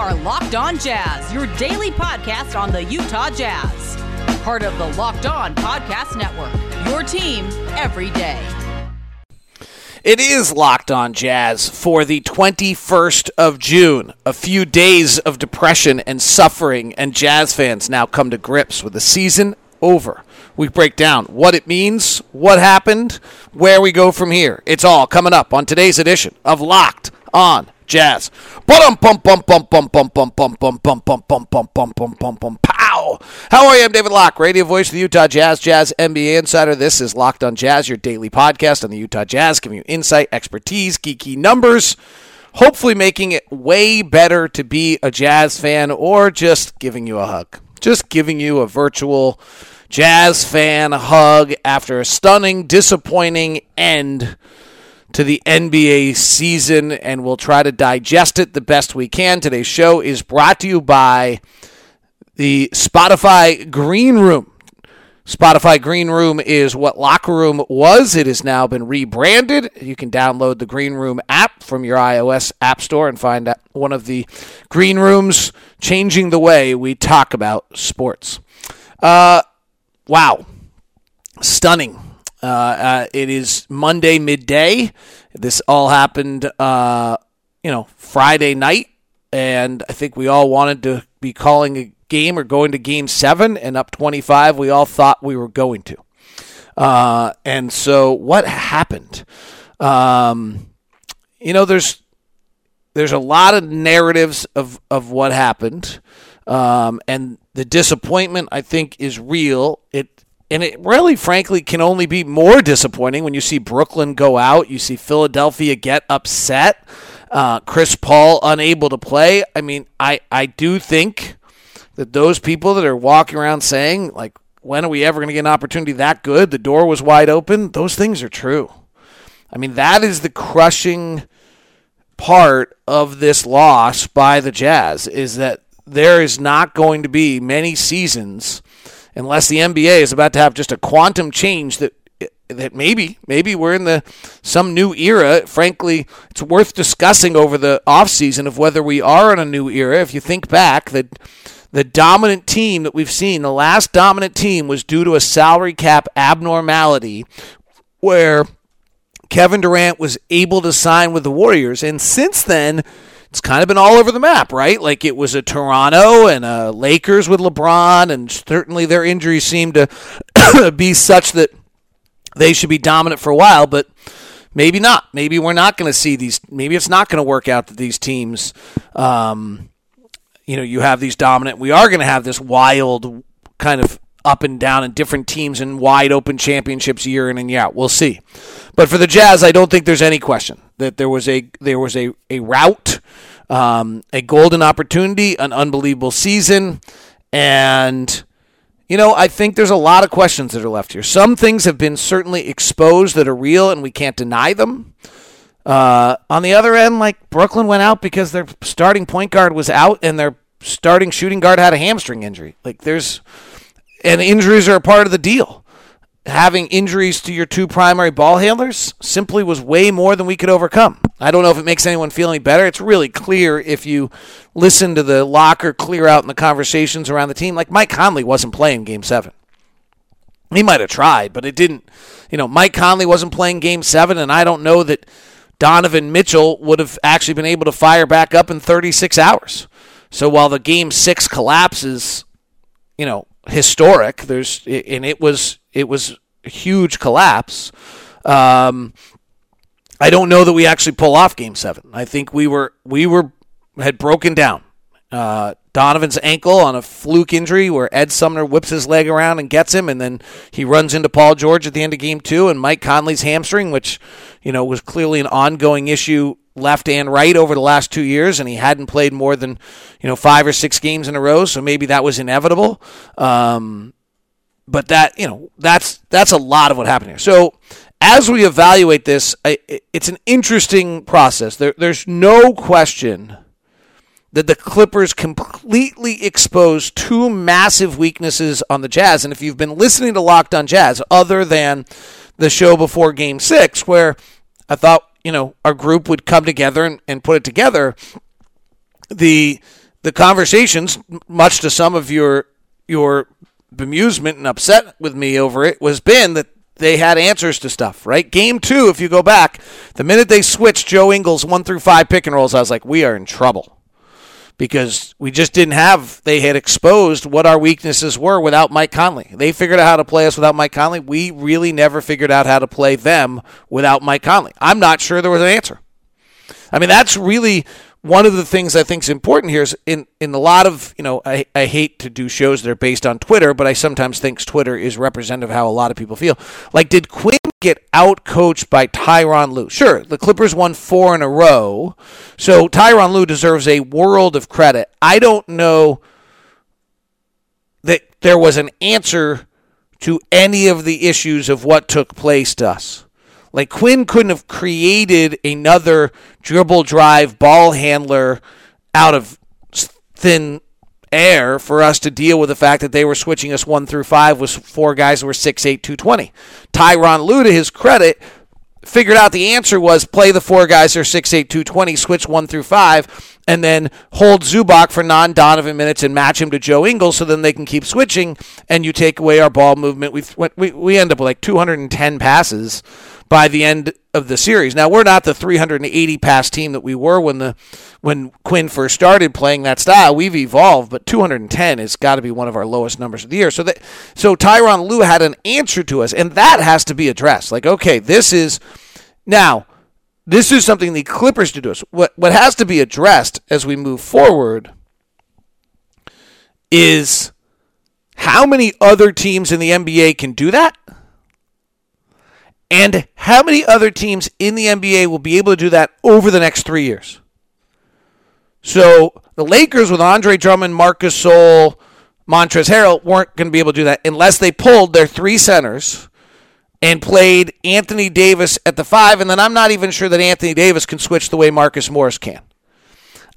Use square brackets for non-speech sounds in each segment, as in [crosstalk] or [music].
are Locked On Jazz, your daily podcast on the Utah Jazz. Part of the Locked On Podcast Network, your team every day. It is Locked On Jazz for the 21st of June. A few days of depression and suffering, and Jazz fans now come to grips with the season over. We break down what it means, what happened, where we go from here. It's all coming up on today's edition of Locked On Jazz. Bum bum bum bum bum bum bum bum bum bum bum bum bum bum bum bum bum pow. How are you? I'm David Locke, radio voice of the Utah Jazz, Jazz NBA insider. This is Locked On Jazz, your daily podcast on the Utah Jazz, giving you insight, expertise, geeky numbers. Hopefully, making it way better to be a Jazz fan, or just giving you a hug, just giving you a virtual Jazz fan hug after a stunning, disappointing end to the NBA season, and we'll try to digest it the best we can. Today's show is brought to you by the Spotify Green Room. Spotify Green Room is what Locker Room was. It has now been rebranded. You can download the Green Room app from your iOS App Store and find one of the Green Rooms changing the way we talk about sports. Uh, wow. Stunning uh, uh, it is Monday midday. This all happened, uh, you know, Friday night, and I think we all wanted to be calling a game or going to Game Seven, and up twenty-five. We all thought we were going to. Uh, and so, what happened? Um, you know, there's there's a lot of narratives of of what happened, um, and the disappointment I think is real. It and it really, frankly, can only be more disappointing when you see Brooklyn go out, you see Philadelphia get upset, uh, Chris Paul unable to play. I mean, I, I do think that those people that are walking around saying, like, when are we ever going to get an opportunity that good? The door was wide open. Those things are true. I mean, that is the crushing part of this loss by the Jazz is that there is not going to be many seasons unless the NBA is about to have just a quantum change that that maybe maybe we're in the some new era. Frankly, it's worth discussing over the offseason of whether we are in a new era. If you think back, that the dominant team that we've seen, the last dominant team was due to a salary cap abnormality where Kevin Durant was able to sign with the Warriors and since then it's kind of been all over the map, right? Like it was a Toronto and a Lakers with LeBron, and certainly their injuries seem to [coughs] be such that they should be dominant for a while, but maybe not. Maybe we're not going to see these. Maybe it's not going to work out that these teams, um, you know, you have these dominant. We are going to have this wild kind of up and down and different teams and wide open championships year in and year out. We'll see. But for the Jazz, I don't think there's any question that there was a there was a, a route, um, a golden opportunity, an unbelievable season, and you know I think there's a lot of questions that are left here. Some things have been certainly exposed that are real, and we can't deny them. Uh, on the other end, like Brooklyn went out because their starting point guard was out, and their starting shooting guard had a hamstring injury. Like there's and injuries are a part of the deal. Having injuries to your two primary ball handlers simply was way more than we could overcome. I don't know if it makes anyone feel any better. It's really clear if you listen to the locker clear out in the conversations around the team. Like Mike Conley wasn't playing game seven. He might have tried, but it didn't. You know, Mike Conley wasn't playing game seven, and I don't know that Donovan Mitchell would have actually been able to fire back up in 36 hours. So while the game six collapses, you know, historic. There's and it was it was a huge collapse. Um, I don't know that we actually pull off Game Seven. I think we were we were had broken down. Uh, Donovan's ankle on a fluke injury where Ed Sumner whips his leg around and gets him, and then he runs into Paul George at the end of game two, and Mike Conley's hamstring, which you know was clearly an ongoing issue left and right over the last two years, and he hadn't played more than you know five or six games in a row, so maybe that was inevitable. Um, but that you know that's that's a lot of what happened here. So as we evaluate this, it's an interesting process. There, there's no question that the Clippers completely exposed two massive weaknesses on the Jazz. And if you've been listening to Locked on Jazz, other than the show before Game Six, where I thought you know our group would come together and, and put it together. The the conversations, much to some of your your bemusement and upset with me over it, was been that they had answers to stuff, right? Game two, if you go back, the minute they switched Joe Ingles one through five pick and rolls, I was like, we are in trouble because we just didn't have, they had exposed what our weaknesses were without Mike Conley. They figured out how to play us without Mike Conley. We really never figured out how to play them without Mike Conley. I'm not sure there was an answer. I mean, that's really one of the things I think is important here is in, in a lot of, you know, I, I hate to do shows that are based on Twitter, but I sometimes think Twitter is representative of how a lot of people feel. Like, did Quinn get out coached by Tyronn Lue? Sure, the Clippers won four in a row, so Tyronn Lue deserves a world of credit. I don't know that there was an answer to any of the issues of what took place to us. Like Quinn couldn't have created another dribble drive ball handler out of thin air for us to deal with the fact that they were switching us one through five with four guys who were 6'8, 220. Tyronn Lue, to his credit, figured out the answer was play the four guys who are 6'8, 220, switch one through five, and then hold Zubac for non Donovan minutes and match him to Joe Ingles so then they can keep switching and you take away our ball movement. We, we, we end up with like 210 passes by the end of the series. Now we're not the 380 pass team that we were when the when Quinn first started playing that style. We've evolved, but 210 has got to be one of our lowest numbers of the year. So that so Tyronn Lue had an answer to us, and that has to be addressed. Like, okay, this is now this is something the Clippers do to us. What what has to be addressed as we move forward is how many other teams in the NBA can do that? And how many other teams in the NBA will be able to do that over the next three years? So the Lakers with Andre Drummond, Marcus Gasol, Montrezl Harrell weren't going to be able to do that unless they pulled their three centers and played Anthony Davis at the five. And then I'm not even sure that Anthony Davis can switch the way Marcus Morris can.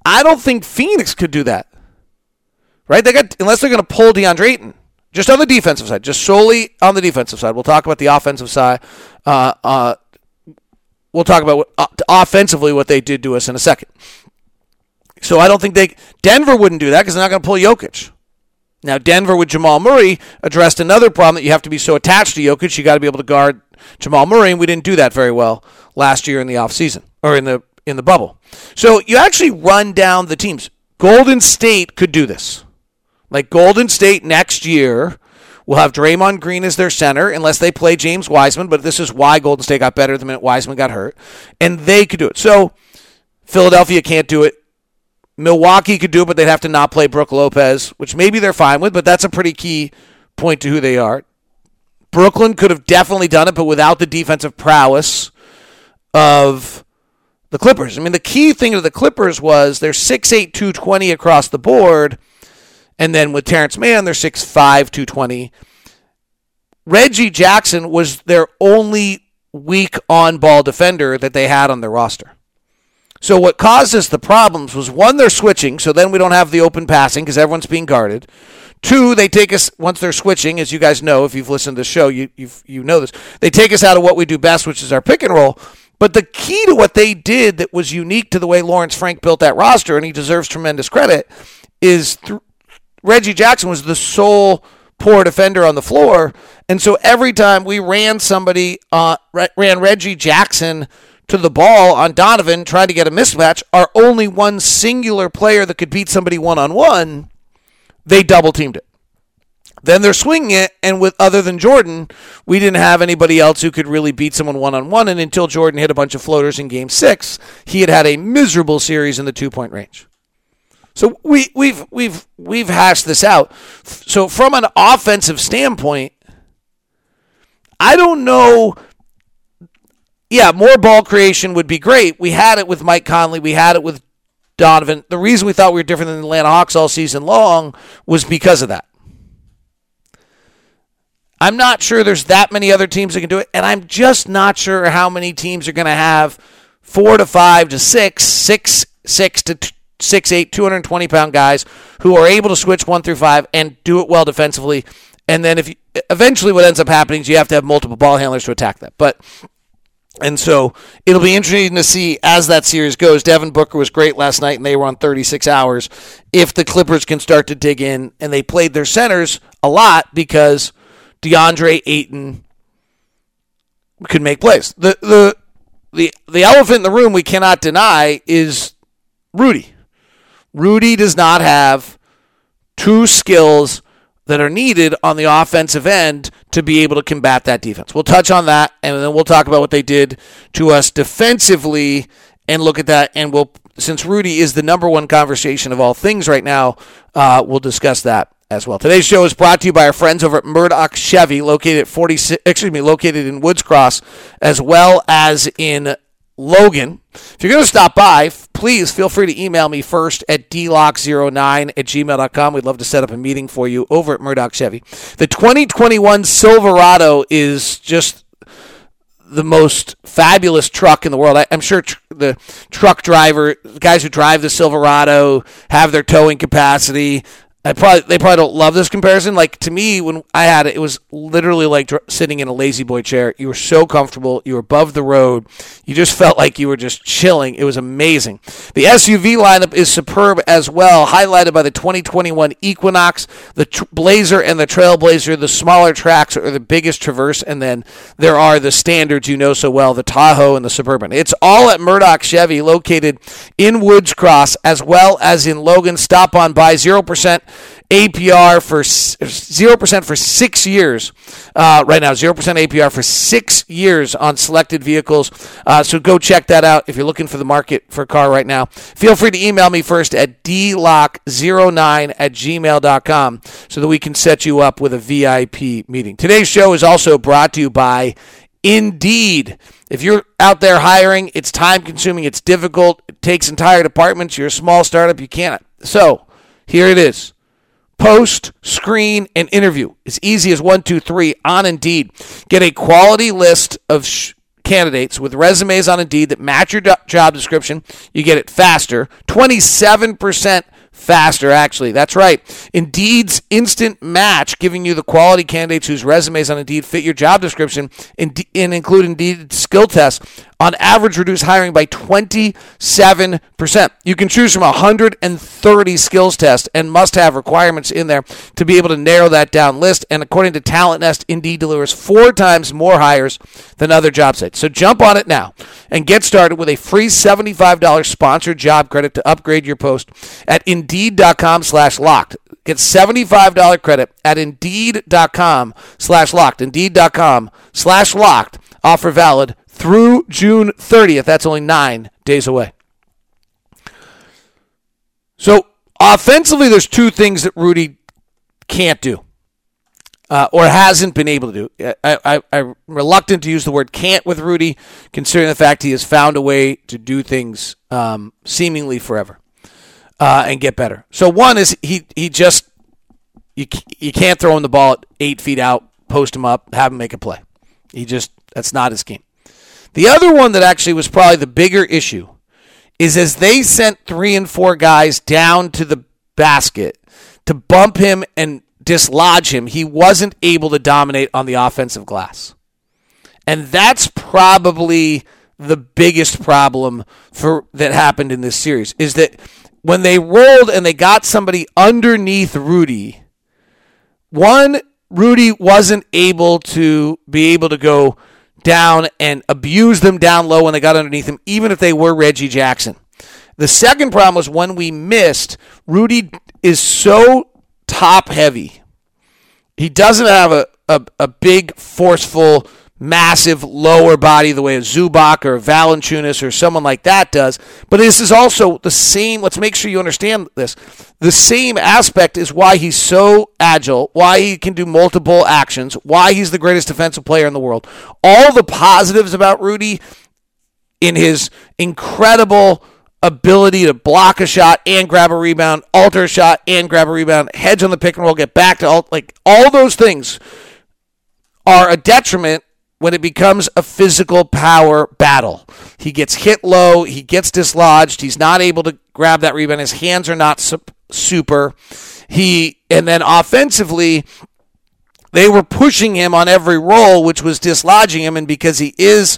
I don't think Phoenix could do that. Right? They got unless they're going to pull DeAndre Ayton. Just on the defensive side, just solely on the defensive side. We'll talk about the offensive side. Uh, uh, we'll talk about what, uh, offensively what they did to us in a second. So I don't think they Denver wouldn't do that because they're not going to pull Jokic. Now Denver with Jamal Murray addressed another problem that you have to be so attached to Jokic, you got to be able to guard Jamal Murray, and we didn't do that very well last year in the offseason or in the in the bubble. So you actually run down the teams. Golden State could do this. Like Golden State next year will have Draymond Green as their center unless they play James Wiseman, but this is why Golden State got better the minute Wiseman got hurt. And they could do it. So Philadelphia can't do it. Milwaukee could do it, but they'd have to not play Brook Lopez, which maybe they're fine with, but that's a pretty key point to who they are. Brooklyn could have definitely done it, but without the defensive prowess of the Clippers. I mean, the key thing to the Clippers was they're 6'8, 220 across the board – and then with Terance Mann, they're 6'5, 220. Reggie Jackson was their only weak on ball defender that they had on their roster. So what causes the problems was one, they're switching, so then we don't have the open passing because everyone's being guarded. Two, they take us once they're switching, as you guys know, if you've listened to the show, you you you know this. They take us out of what we do best, which is our pick and roll. But the key to what they did that was unique to the way Lawrence Frank built that roster, and he deserves tremendous credit, is th- Reggie Jackson was the sole poor defender on the floor. And so every time we ran somebody, uh, ran Reggie Jackson to the ball on Donovan, trying to get a mismatch, our only one singular player that could beat somebody one on one, they double teamed it. Then they're swinging it, and with other than Jordan, we didn't have anybody else who could really beat someone one on one. And until Jordan hit a bunch of floaters in Game Six, he had had a miserable series in the two point range. So we we've we've we've hashed this out. So from an offensive standpoint, I don't know. Yeah, more ball creation would be great. We had it with Mike Conley. We had it with Donovan. The reason we thought we were different than the Atlanta Hawks all season long was because of that. I'm not sure there's that many other teams that can do it, and I'm just not sure how many teams are going to have four to five to six, six, six to 6'8", 220 pound guys who are able to switch one through five and do it well defensively. And then if you, eventually what ends up happening is you have to have multiple ball handlers to attack that. But And so it'll be interesting to see as that series goes. Devin Booker was great last night, and they were on 36 hours. If the Clippers can start to dig in, and they played their centers a lot because DeAndre Ayton could make plays. The the the the elephant in the room we cannot deny is Rudy. Rudy does not have two skills that are needed on the offensive end to be able to combat that defense. We'll touch on that, and then we'll talk about what they did to us defensively and look at that. And we'll, since Rudy is the number one conversation of all things right now, uh, we'll discuss that as well. Today's show is brought to you by our friends over at Murdock Chevy, located at 46, excuse me, located in Woods Cross, as well as in Logan. If you're going to stop by, please feel free to email me first at dlock09 at gmail.com. We'd love to set up a meeting for you over at Murdock Chevy. The 2021 Silverado is just the most fabulous truck in the world. I, am sure tr- the truck driver, the guys who drive the Silverado, have their towing capacity. I probably they probably don't love this comparison. Like to me, when I had it, it was literally like dr- sitting in a La-Z-Boy chair. You were so comfortable. You were above the road. You just felt like you were just chilling. It was amazing. The SUV lineup is superb as well, highlighted by the 2021 Equinox, the tr- Blazer, and the Trailblazer. The smaller tracks are the biggest Traverse, and then there are the standards you know so well, the Tahoe and the Suburban. It's all at Murdock Chevy, located in Woods Cross as well as in Logan. Stop on by zero percent APR for zero percent for six years. Uh, right now, zero percent APR for six years on selected vehicles. Uh, so go check that out if you're looking for the market for a car right now. Feel free to email me first at dlock09 at gmail.com so that we can set you up with a VIP meeting. Today's show is also brought to you by Indeed. If you're out there hiring, it's time consuming, it's difficult, it takes entire departments. You're a small startup, you can't. So here it is post, screen, and interview. As easy as one, two, three on Indeed. Get a quality list of sh- candidates with resumes on Indeed that match your do- job description. You get it faster. 27% faster, actually. That's right. Indeed's instant match, giving you the quality candidates whose resumes on Indeed fit your job description and, and include Indeed skill tests, on average reduce hiring by 27%. You can choose from 130 skills tests and must have requirements in there to be able to narrow that down list. And according to TalentNest, Indeed delivers four times more hires than other job sites. So jump on it now and get started with a free $75 sponsored job credit to upgrade your post at Indeed.com slash locked. Get $75 credit at Indeed.com slash locked. Indeed.com slash locked. Offer valid through June 30th. That's only nine days away. So offensively, there's two things that Rudy can't do. Uh, or hasn't been able to do. I, am reluctant to use the word can't with Rudy, considering the fact he has found a way to do things um, seemingly forever uh, and get better. So one is he he just you you can't throw him the ball at eight feet out, post him up, have him make a play. He just that's not his game. The other one that actually was probably the bigger issue is as they sent three and four guys down to the basket to bump him and dislodge him, he wasn't able to dominate on the offensive glass. And that's probably the biggest problem for that happened in this series is that when they rolled and they got somebody underneath Rudy, one Rudy wasn't able to be able to go down and abuse them down low when they got underneath him, even if they were Reggie Jackson. The second problem was when we missed, Rudy is so top heavy. He doesn't have a, a, a big, forceful massive lower body the way a Zubac or a Valanciunas or someone like that does. But this is also the same. Let's make sure you understand this. The same aspect is why he's so agile, why he can do multiple actions, why he's the greatest defensive player in the world. All the positives about Rudy in his incredible ability to block a shot and grab a rebound, alter a shot and grab a rebound, hedge on the pick and roll, get back to all, like all those things are a detriment when it becomes a physical power battle. He gets hit low, he gets dislodged, he's not able to grab that rebound, his hands are not super. He and then offensively they were pushing him on every roll which was dislodging him and because he is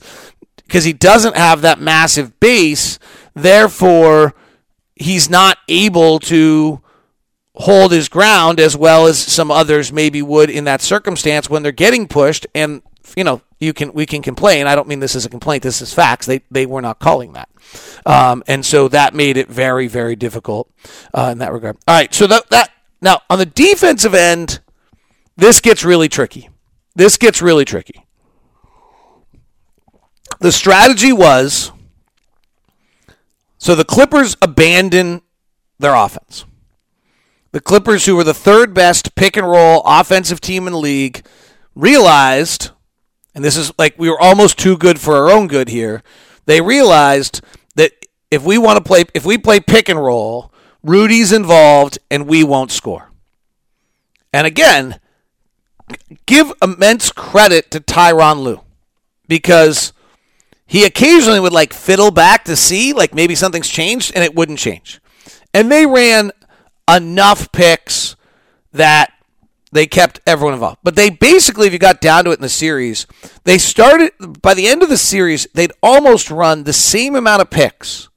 because he doesn't have that massive base. Therefore, he's not able to hold his ground as well as some others maybe would in that circumstance when they're getting pushed and you know you can we can complain. I don't mean this is a complaint. This is facts. They they were not calling that. Um, and so that made it very very difficult uh, in that regard. All right. So that, that now on the defensive end this gets really tricky. This gets really tricky. The strategy was so the clippers abandon their offense. The Clippers, who were the third best pick and roll offensive team in the league, realized, and this is like we were almost too good for our own good here. They realized that if we want to play, if we play pick and roll, Rudy's involved and we won't score. And again, give immense credit to Tyronn Lue because he occasionally would like fiddle back to see like maybe something's changed and it wouldn't change. And they ran enough picks that they kept everyone involved. But they basically, if you got down to it in the series, they started by the end of the series, they'd almost run the same amount of picks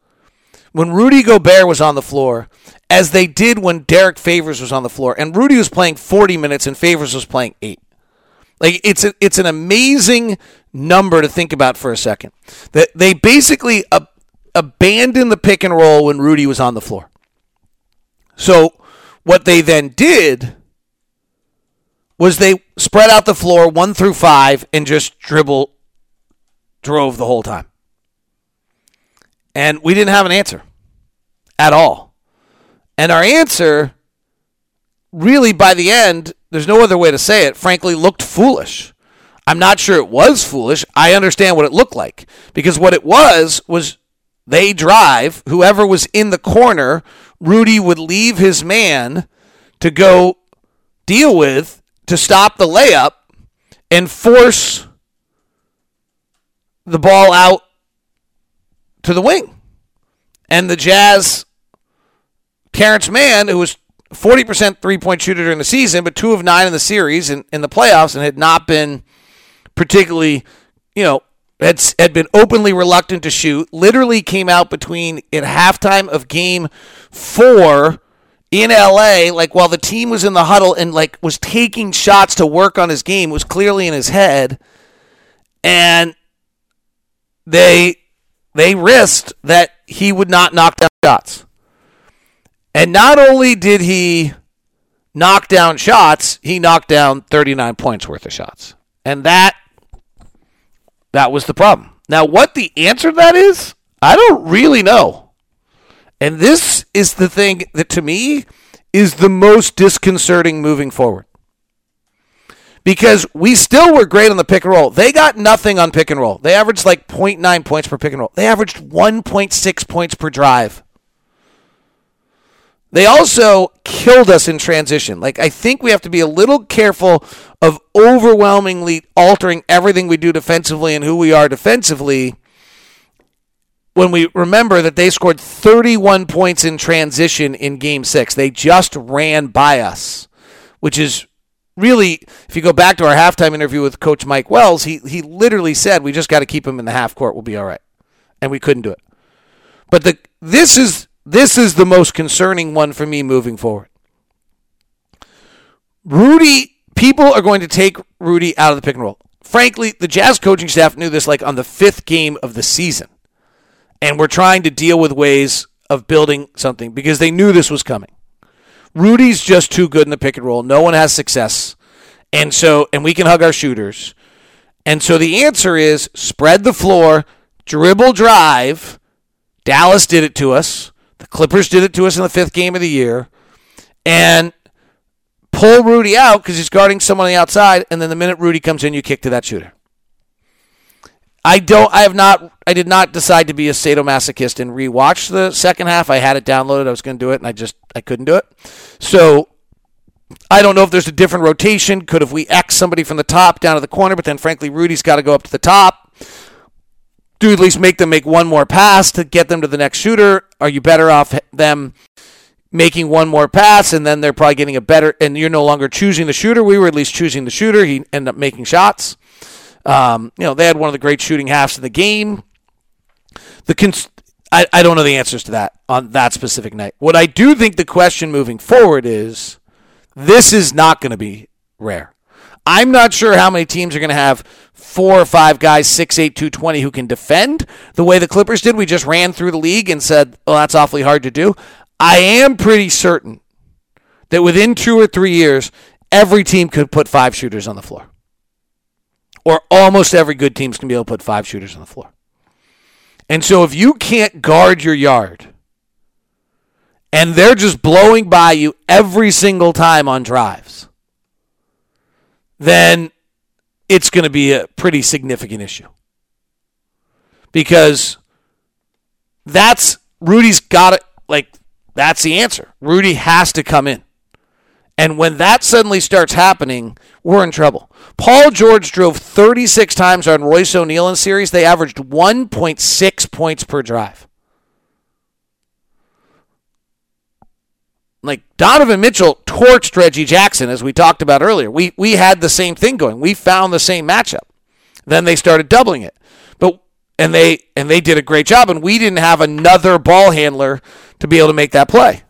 when Rudy Gobert was on the floor as they did when Derrick Favors was on the floor. And Rudy was playing 40 minutes and Favors was playing eight. Like it's a, it's an amazing number to think about for a second. That they basically ab- abandoned the pick and roll when Rudy was on the floor. So what they then did was they spread out the floor one through five and just dribble drove the whole time. And we didn't have an answer at all. And our answer, really, by the end, there's no other way to say it, frankly, looked foolish. I'm not sure it was foolish. I understand what it looked like. Because what it was, was they drive, whoever was in the corner Rudy would leave his man to go deal with to stop the layup and force the ball out to the wing. And the Jazz, Terance Mann, who was 40% three point shooter during the season, but two of nine in the series and in the playoffs and had not been particularly, you know, had, had been openly reluctant to shoot, literally came out between in halftime of game four in LA, like while the team was in the huddle and like was taking shots to work on his game, was clearly in his head. And they they risked that he would not knock down shots. And not only did he knock down shots, he knocked down 39 points worth of shots. And that that was the problem. Now, what the answer to that is, I don't really know. And this is the thing that to me is the most disconcerting moving forward. Because we still were great on the pick and roll. They got nothing on pick and roll. They averaged like 0.9 points per pick and roll. They averaged 1.6 points per drive. They also killed us in transition. Like, I think we have to be a little careful of overwhelmingly altering everything we do defensively and who we are defensively when we remember that they scored 31 points in transition in game six. They just ran by us, which is really, if you go back to our halftime interview with Coach Mike Wells, he, he literally said, We just got to keep him in the half court. We'll be all right. And we couldn't do it. But the this is this is the most concerning one for me moving forward. Rudy people are going to take Rudy out of the pick and roll. Frankly, the Jazz coaching staff knew this like on the fifth game of the season. And we're trying to deal with ways of building something because they knew this was coming. Rudy's just too good in the pick and roll. No one has success. And so, and we can hug our shooters. And so the answer is spread the floor, dribble drive. Dallas did it to us. The Clippers did it to us in the fifth game of the year. And pull Rudy out because he's guarding someone on the outside, and then the minute Rudy comes in, you kick to that shooter. I don't. I have not. I did not decide to be a sadomasochist and rewatch the second half. I had it downloaded. I was going to do it, and I just I couldn't do it. So I don't know if there's a different rotation. Could have we X somebody from the top down to the corner, but then frankly, Rudy's got to go up to the top. Do at least make them make one more pass to get them to the next shooter. Are you better off them making one more pass and then they're probably getting a better and you're no longer choosing the shooter we were at least choosing the shooter he ended up making shots Um, you know, they had one of the great shooting halves in the game. The cons- I, I don't know the answers to that on that specific night. What I do think the question moving forward is this is not going to be rare. I'm not sure how many teams are going to have four or five guys, 6'8, 220, who can defend the way the Clippers did. We just ran through the league and said, oh, that's awfully hard to do. I am pretty certain that within two or three years, every team could put five shooters on the floor. Or almost every good team's can be able to put five shooters on the floor. And so if you can't guard your yard and they're just blowing by you every single time on drives, then it's going to be a pretty significant issue. Because that's Rudy's got it like that's the answer. Rudy has to come in. And when that suddenly starts happening, we're in trouble. Paul George drove 36 times on Royce O'Neale in series. They averaged 1.6 points per drive. Like Donovan Mitchell torched Reggie Jackson, as we talked about earlier. We we had the same thing going. We found the same matchup. Then they started doubling it, but and they and they did a great job. And we didn't have another ball handler to be able to make that play.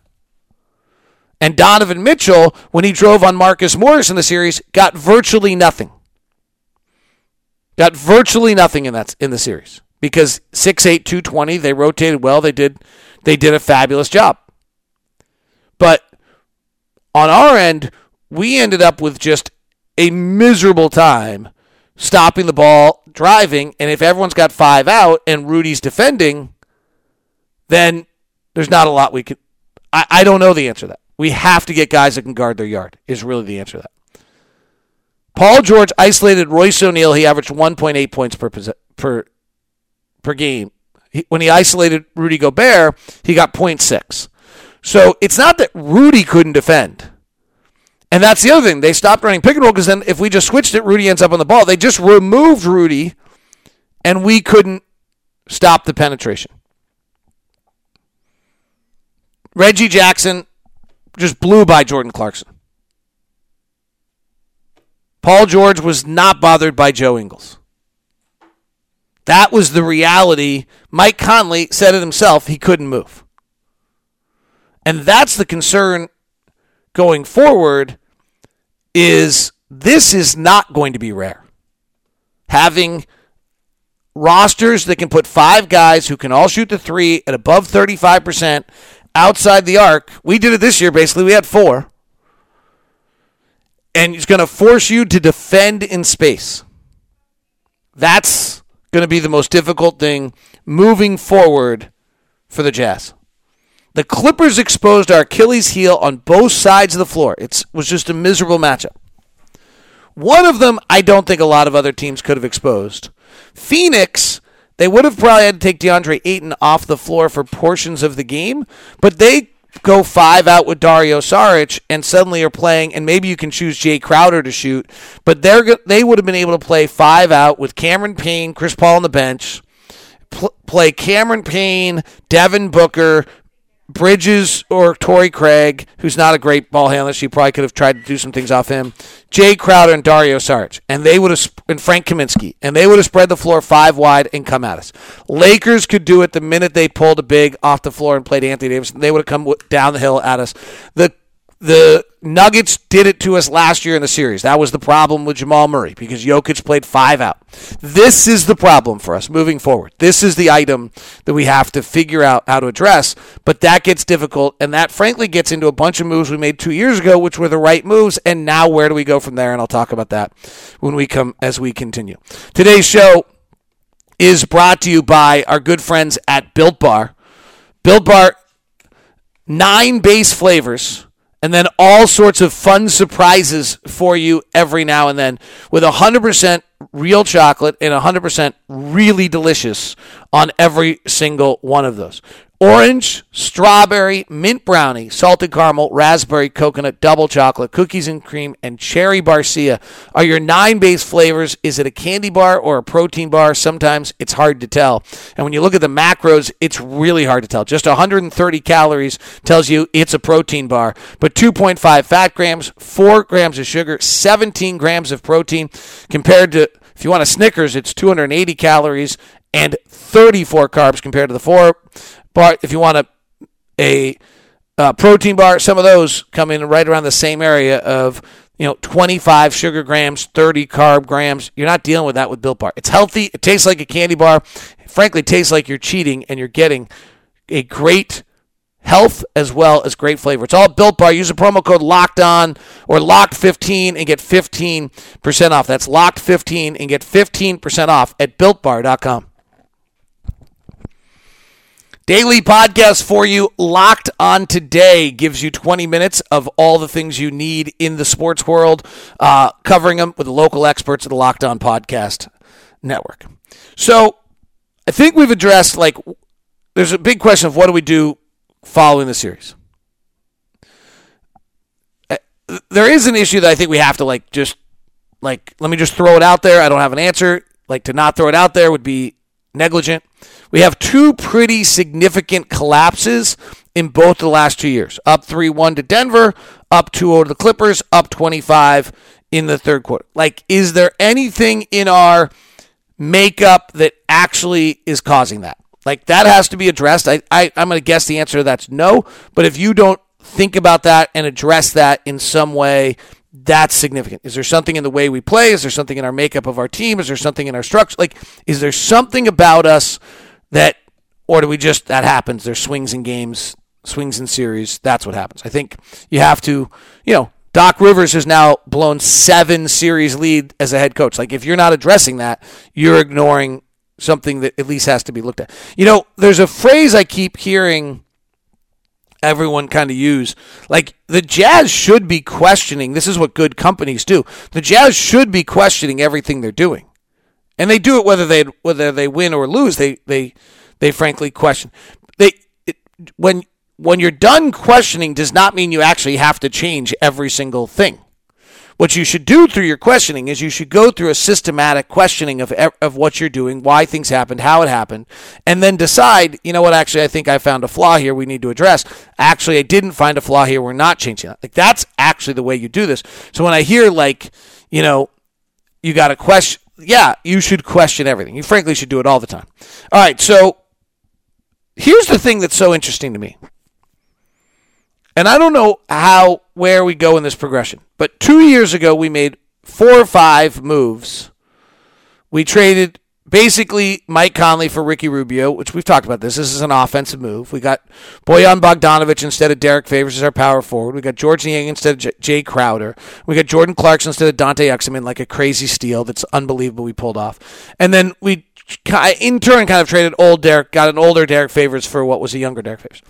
And Donovan Mitchell, when he drove on Marcus Morris in the series, got virtually nothing. Got virtually nothing in that in the series because 6'8", 220, they rotated well. They did they did a fabulous job. But on our end, we ended up with just a miserable time stopping the ball, driving, and if everyone's got five out and Rudy's defending, then there's not a lot we could. I, I don't know the answer to that. We have to get guys that can guard their yard, is really the answer to that. Paul George isolated Royce O'Neale. He averaged 1.8 points per per per game. He, when he isolated Rudy Gobert, he got 0.6. So it's not that Rudy couldn't defend. And that's the other thing. They stopped running pick and roll because then if we just switched it, Rudy ends up on the ball. They just removed Rudy, and we couldn't stop the penetration. Reggie Jackson just blew by Jordan Clarkson. Paul George was not bothered by Joe Ingles. That was the reality. Mike Conley said it himself, he couldn't move. And that's the concern going forward is this is not going to be rare. Having rosters that can put five guys who can all shoot the three at above 35% outside the arc. We did it this year, basically. We had four. And he's going to force you to defend in space. That's going to be the most difficult thing moving forward for the Jazz. The Clippers exposed our Achilles heel on both sides of the floor. It was just a miserable matchup. One of them, I don't think a lot of other teams could have exposed. Phoenix they would have probably had to take DeAndre Ayton off the floor for portions of the game, but they go five out with Dario Saric and suddenly are playing, and maybe you can choose Jae Crowder to shoot, but they're they would have been able to play five out with Cameron Payne, Chris Paul on the bench, pl- play Cameron Payne, Devin Booker, Bridges or Torrey Craig, who's not a great ball handler, she probably could have tried to do some things off him. Jae Crowder and Dario Saric, and they would have and Frank Kaminsky, and they would have spread the floor five wide and come at us. Lakers could do it the minute they pulled a big off the floor and played Anthony Davis. And They would have come down the hill at us. The the Nuggets did it to us last year in the series. That was the problem with Jamal Murray because Jokic played five out. This is the problem for us moving forward. This is the item that we have to figure out how to address, but that gets difficult, and that frankly gets into a bunch of moves we made two years ago, which were the right moves, and now where do we go from there? And I'll talk about that when we come as we continue. Today's show is brought to you by our good friends at Built Bar. Built Bar, nine base flavors and then all sorts of fun surprises for you every now and then with 100% real chocolate and 100% really delicious on every single one of those. Orange, strawberry, mint brownie, salted caramel, raspberry, coconut, double chocolate, cookies and cream, and cherry barcia are your nine base flavors. Is it a candy bar or a protein bar? Sometimes it's hard to tell. And when you look at the macros, it's really hard to tell. Just 130 calories tells you it's a protein bar, but 2.5 fat grams, 4 grams of sugar, 17 grams of protein compared to If you want a Snickers, it's 280 calories and 34 carbs compared to the four bar. If you want a a protein bar, some of those come in right around the same area of you know 25 sugar grams, 30 carb grams. You're not dealing with that with Built Bar. It's healthy. It tastes like a candy bar. Frankly, tastes like you're cheating, and you're getting a great health as well as great flavor. It's all Built Bar. Use the promo code Locked On or Locked 15 and get 15% off. That's Locked 15 and get 15% off at BuiltBar.com. Daily podcast for you, Locked On Today, gives you 20 minutes of all the things you need in the sports world, uh, covering them with the local experts of the Locked On Podcast Network. So I think we've addressed, like, there's a big question of what do we do following the series. Uh, there is an issue that I think we have to, like, just, like, let me just throw it out there. I don't have an answer. Like, to not throw it out there would be negligent. We have two pretty significant collapses in both the last two years. Up 3 1 to Denver, up 2 0 to the Clippers, up 25 in the third quarter. Like, is there anything in our makeup that actually is causing that? Like, that has to be addressed. I, I, I'm going to guess the answer to that's no. But if you don't think about that and address that in some way, that's significant. Is there something in the way we play? Is there something in our makeup of our team? Is there something in our structure? Like, is there something about us that, or do we just, that happens? There's swings in games, swings in series. That's what happens. I think you have to, you know, Doc Rivers has now blown seven series lead as a head coach. Like, if you're not addressing that, you're ignoring something that at least has to be looked at. You know, there's a phrase I keep hearing everyone kind of use. Like the Jazz should be questioning. This is what good companies do. The Jazz should be questioning everything they're doing, and they do it whether they whether they win or lose. They they they frankly question. They it, when when you're done questioning does not mean you actually have to change every single thing. What you should do through your questioning is you should go through a systematic questioning of, of what you're doing, why things happened, how it happened, and then decide, you know what, actually, I think I found a flaw here we need to address. Actually, I didn't find a flaw here. We're not changing that. Like, that's actually the way you do this. So when I hear, like, you know, you got to question, yeah, you should question everything. You frankly should do it all the time. All right, so here's the thing that's so interesting to me. And I don't know how where we go in this progression. But 2 years ago we made four or five moves. We traded basically Mike Conley for Ricky Rubio, which we've talked about this. This is an offensive move. We got Bojan Bogdanovic instead of Derrick Favors as our power forward. We got Georges Niang instead of J- Jae Crowder. We got Jordan Clarkson instead of Dante Exum like a crazy steal that's unbelievable we pulled off. And then we in turn kind of traded old Derrick, got an older Derrick Favors for what was a younger Derrick Favors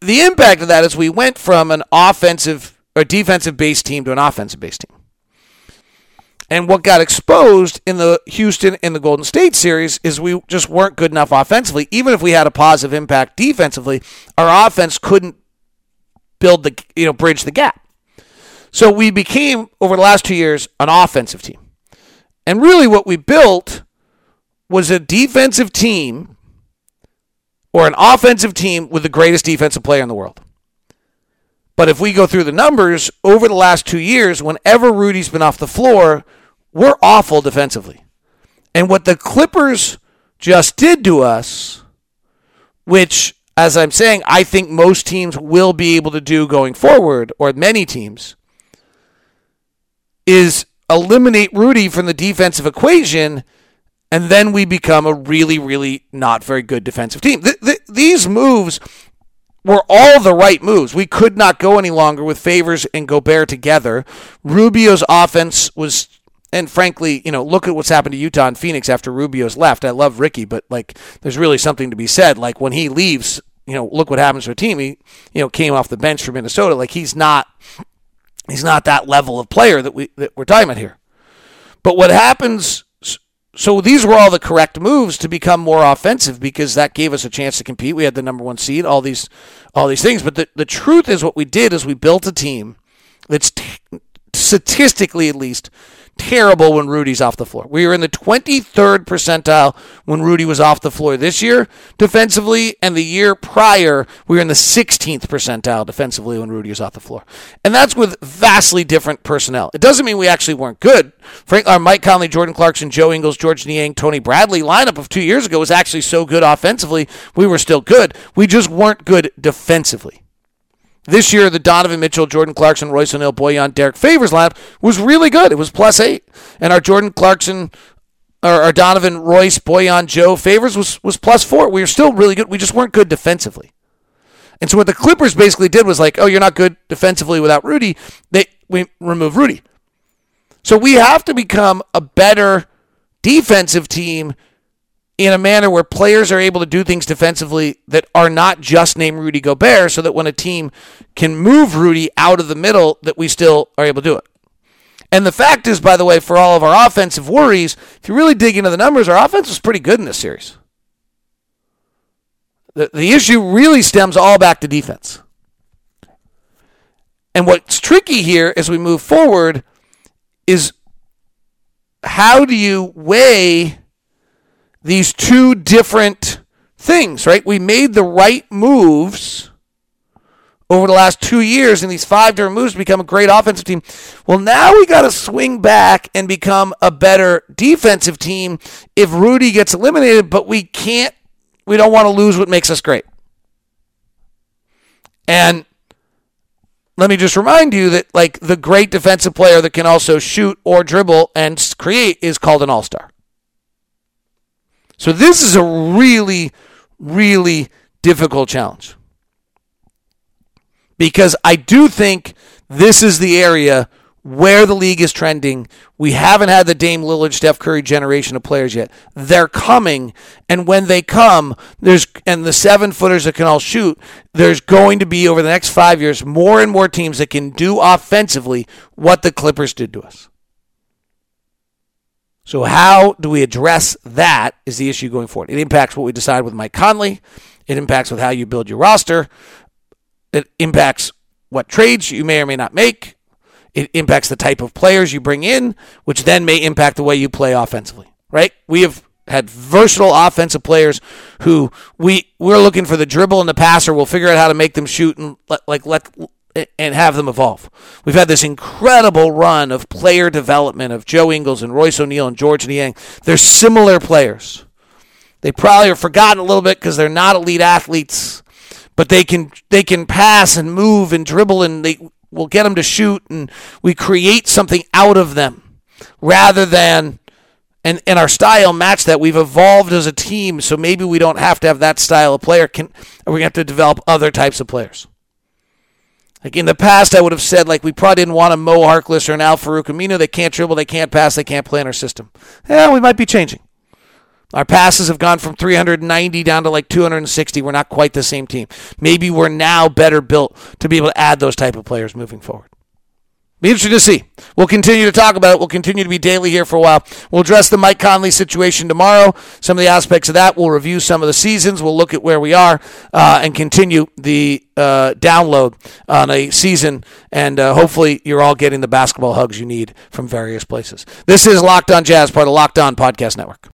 the impact of that is we went from an offensive or defensive based team to an offensive based team. And what got exposed in the Houston and the Golden State series is we just weren't good enough offensively. Even if we had a positive impact defensively, our offense couldn't build the you know bridge the gap. So we became over the last 2 years an offensive team. And really what we built was a defensive team or an offensive team with the greatest defensive player in the world. But if we go through the numbers over the last two years, whenever Rudy's been off the floor, we're awful defensively. And what the Clippers just did to us, which, as I'm saying, I think most teams will be able to do going forward, or many teams, is eliminate Rudy from the defensive equation and then we become a really, really not very good defensive team. Th- th- these moves were all the right moves. We could not go any longer with Favors and Gobert together. Rubio's offense was, and frankly, you know, look at what's happened to Utah and Phoenix after Rubio's left. I love Ricky, but like, there's really something to be said. Like when he leaves, you know, look what happens to a team. He, you know, came off the bench for Minnesota. Like he's not, he's not that level of player that we that we're talking about here. But what happens so these were all the correct moves to become more offensive because that gave us a chance to compete. We had the number one seed, all these, all these things. But the, the truth is, what we did is we built a team that's t- statistically, at least, terrible when Rudy's off the floor. We were in the 23rd percentile when Rudy was off the floor this year defensively, and the year prior, we were in the 16th percentile defensively when Rudy was off the floor. And that's with vastly different personnel. It doesn't mean we actually weren't good. Frank, our Mike Conley, Jordan Clarkson, Joe Ingles, Georges Niang, Tony Bradley lineup of two years ago was actually so good offensively. We were still good. We just weren't good defensively. This year, the Donovan Mitchell, Jordan Clarkson, Royce O'Neale, Bojan, Derrick Favors lineup was really good. It was plus eight. And our Jordan Clarkson, or our Donovan, Royce, Bojan, Joe Favors was, was plus four. We were still really good. We just weren't good defensively. And so what the Clippers basically did was like, oh, you're not good defensively without Rudy. They we remove Rudy. So we have to become a better defensive team in a manner where players are able to do things defensively that are not just named Rudy Gobert, so that when a team can move Rudy out of the middle, that we still are able to do it. And the fact is, by the way, for all of our offensive worries, if you really dig into the numbers, our offense was pretty good in this series. The, the issue really stems all back to defense. And what's tricky here as we move forward is how do you weigh these two different things, right? We made the right moves over the last two years, and these five different moves to become a great offensive team. Well, now we got to swing back and become a better defensive team if Rudy gets eliminated, but we can't, we don't want to lose what makes us great. And let me just remind you that, like, the great defensive player that can also shoot or dribble and create is called an all star. So this is a really, really difficult challenge. Because I do think this is the area where the league is trending. We haven't had the Dame Lillard, Steph Curry generation of players yet. They're coming, and when they come, there's and the seven footers that can all shoot. There's going to be over the next five years more and more teams that can do offensively what the Clippers did to us. So, how do we address that is the issue going forward. It impacts what we decide with Mike Conley. It impacts with how you build your roster. It impacts what trades you may or may not make. It impacts the type of players you bring in, which then may impact the way you play offensively. Right? We have had versatile offensive players who we we're looking for the dribble and the passer. We'll figure out how to make them shoot and let, like let and have them evolve. We've had this incredible run of player development of Joe Ingles and Royce O'Neale and Georges Niang. They're similar players. They probably are forgotten a little bit because they're not elite athletes, but they can they can pass and move and dribble and they will get them to shoot and we create something out of them rather than and, and our style match that. We've evolved as a team, so maybe we don't have to have that style of player. Can we have to develop other types of players? Like in the past, I would have said like we probably didn't want a Mo Harkless or an Al Farouq Aminu. They can't dribble, they can't pass, they can't play in our system. Yeah, we might be changing. Our passes have gone from 390 down to like 260. We're not quite the same team. Maybe we're now better built to be able to add those type of players moving forward. Be interesting to see. We'll continue to talk about it. We'll continue to be daily here for a while. We'll address the Mike Conley situation tomorrow. Some of the aspects of that. We'll review some of the seasons. We'll look at where we are uh, and continue the uh, download on a season. And uh, hopefully, you're all getting the basketball hugs you need from various places. This is Locked On Jazz, part of Locked On Podcast Network.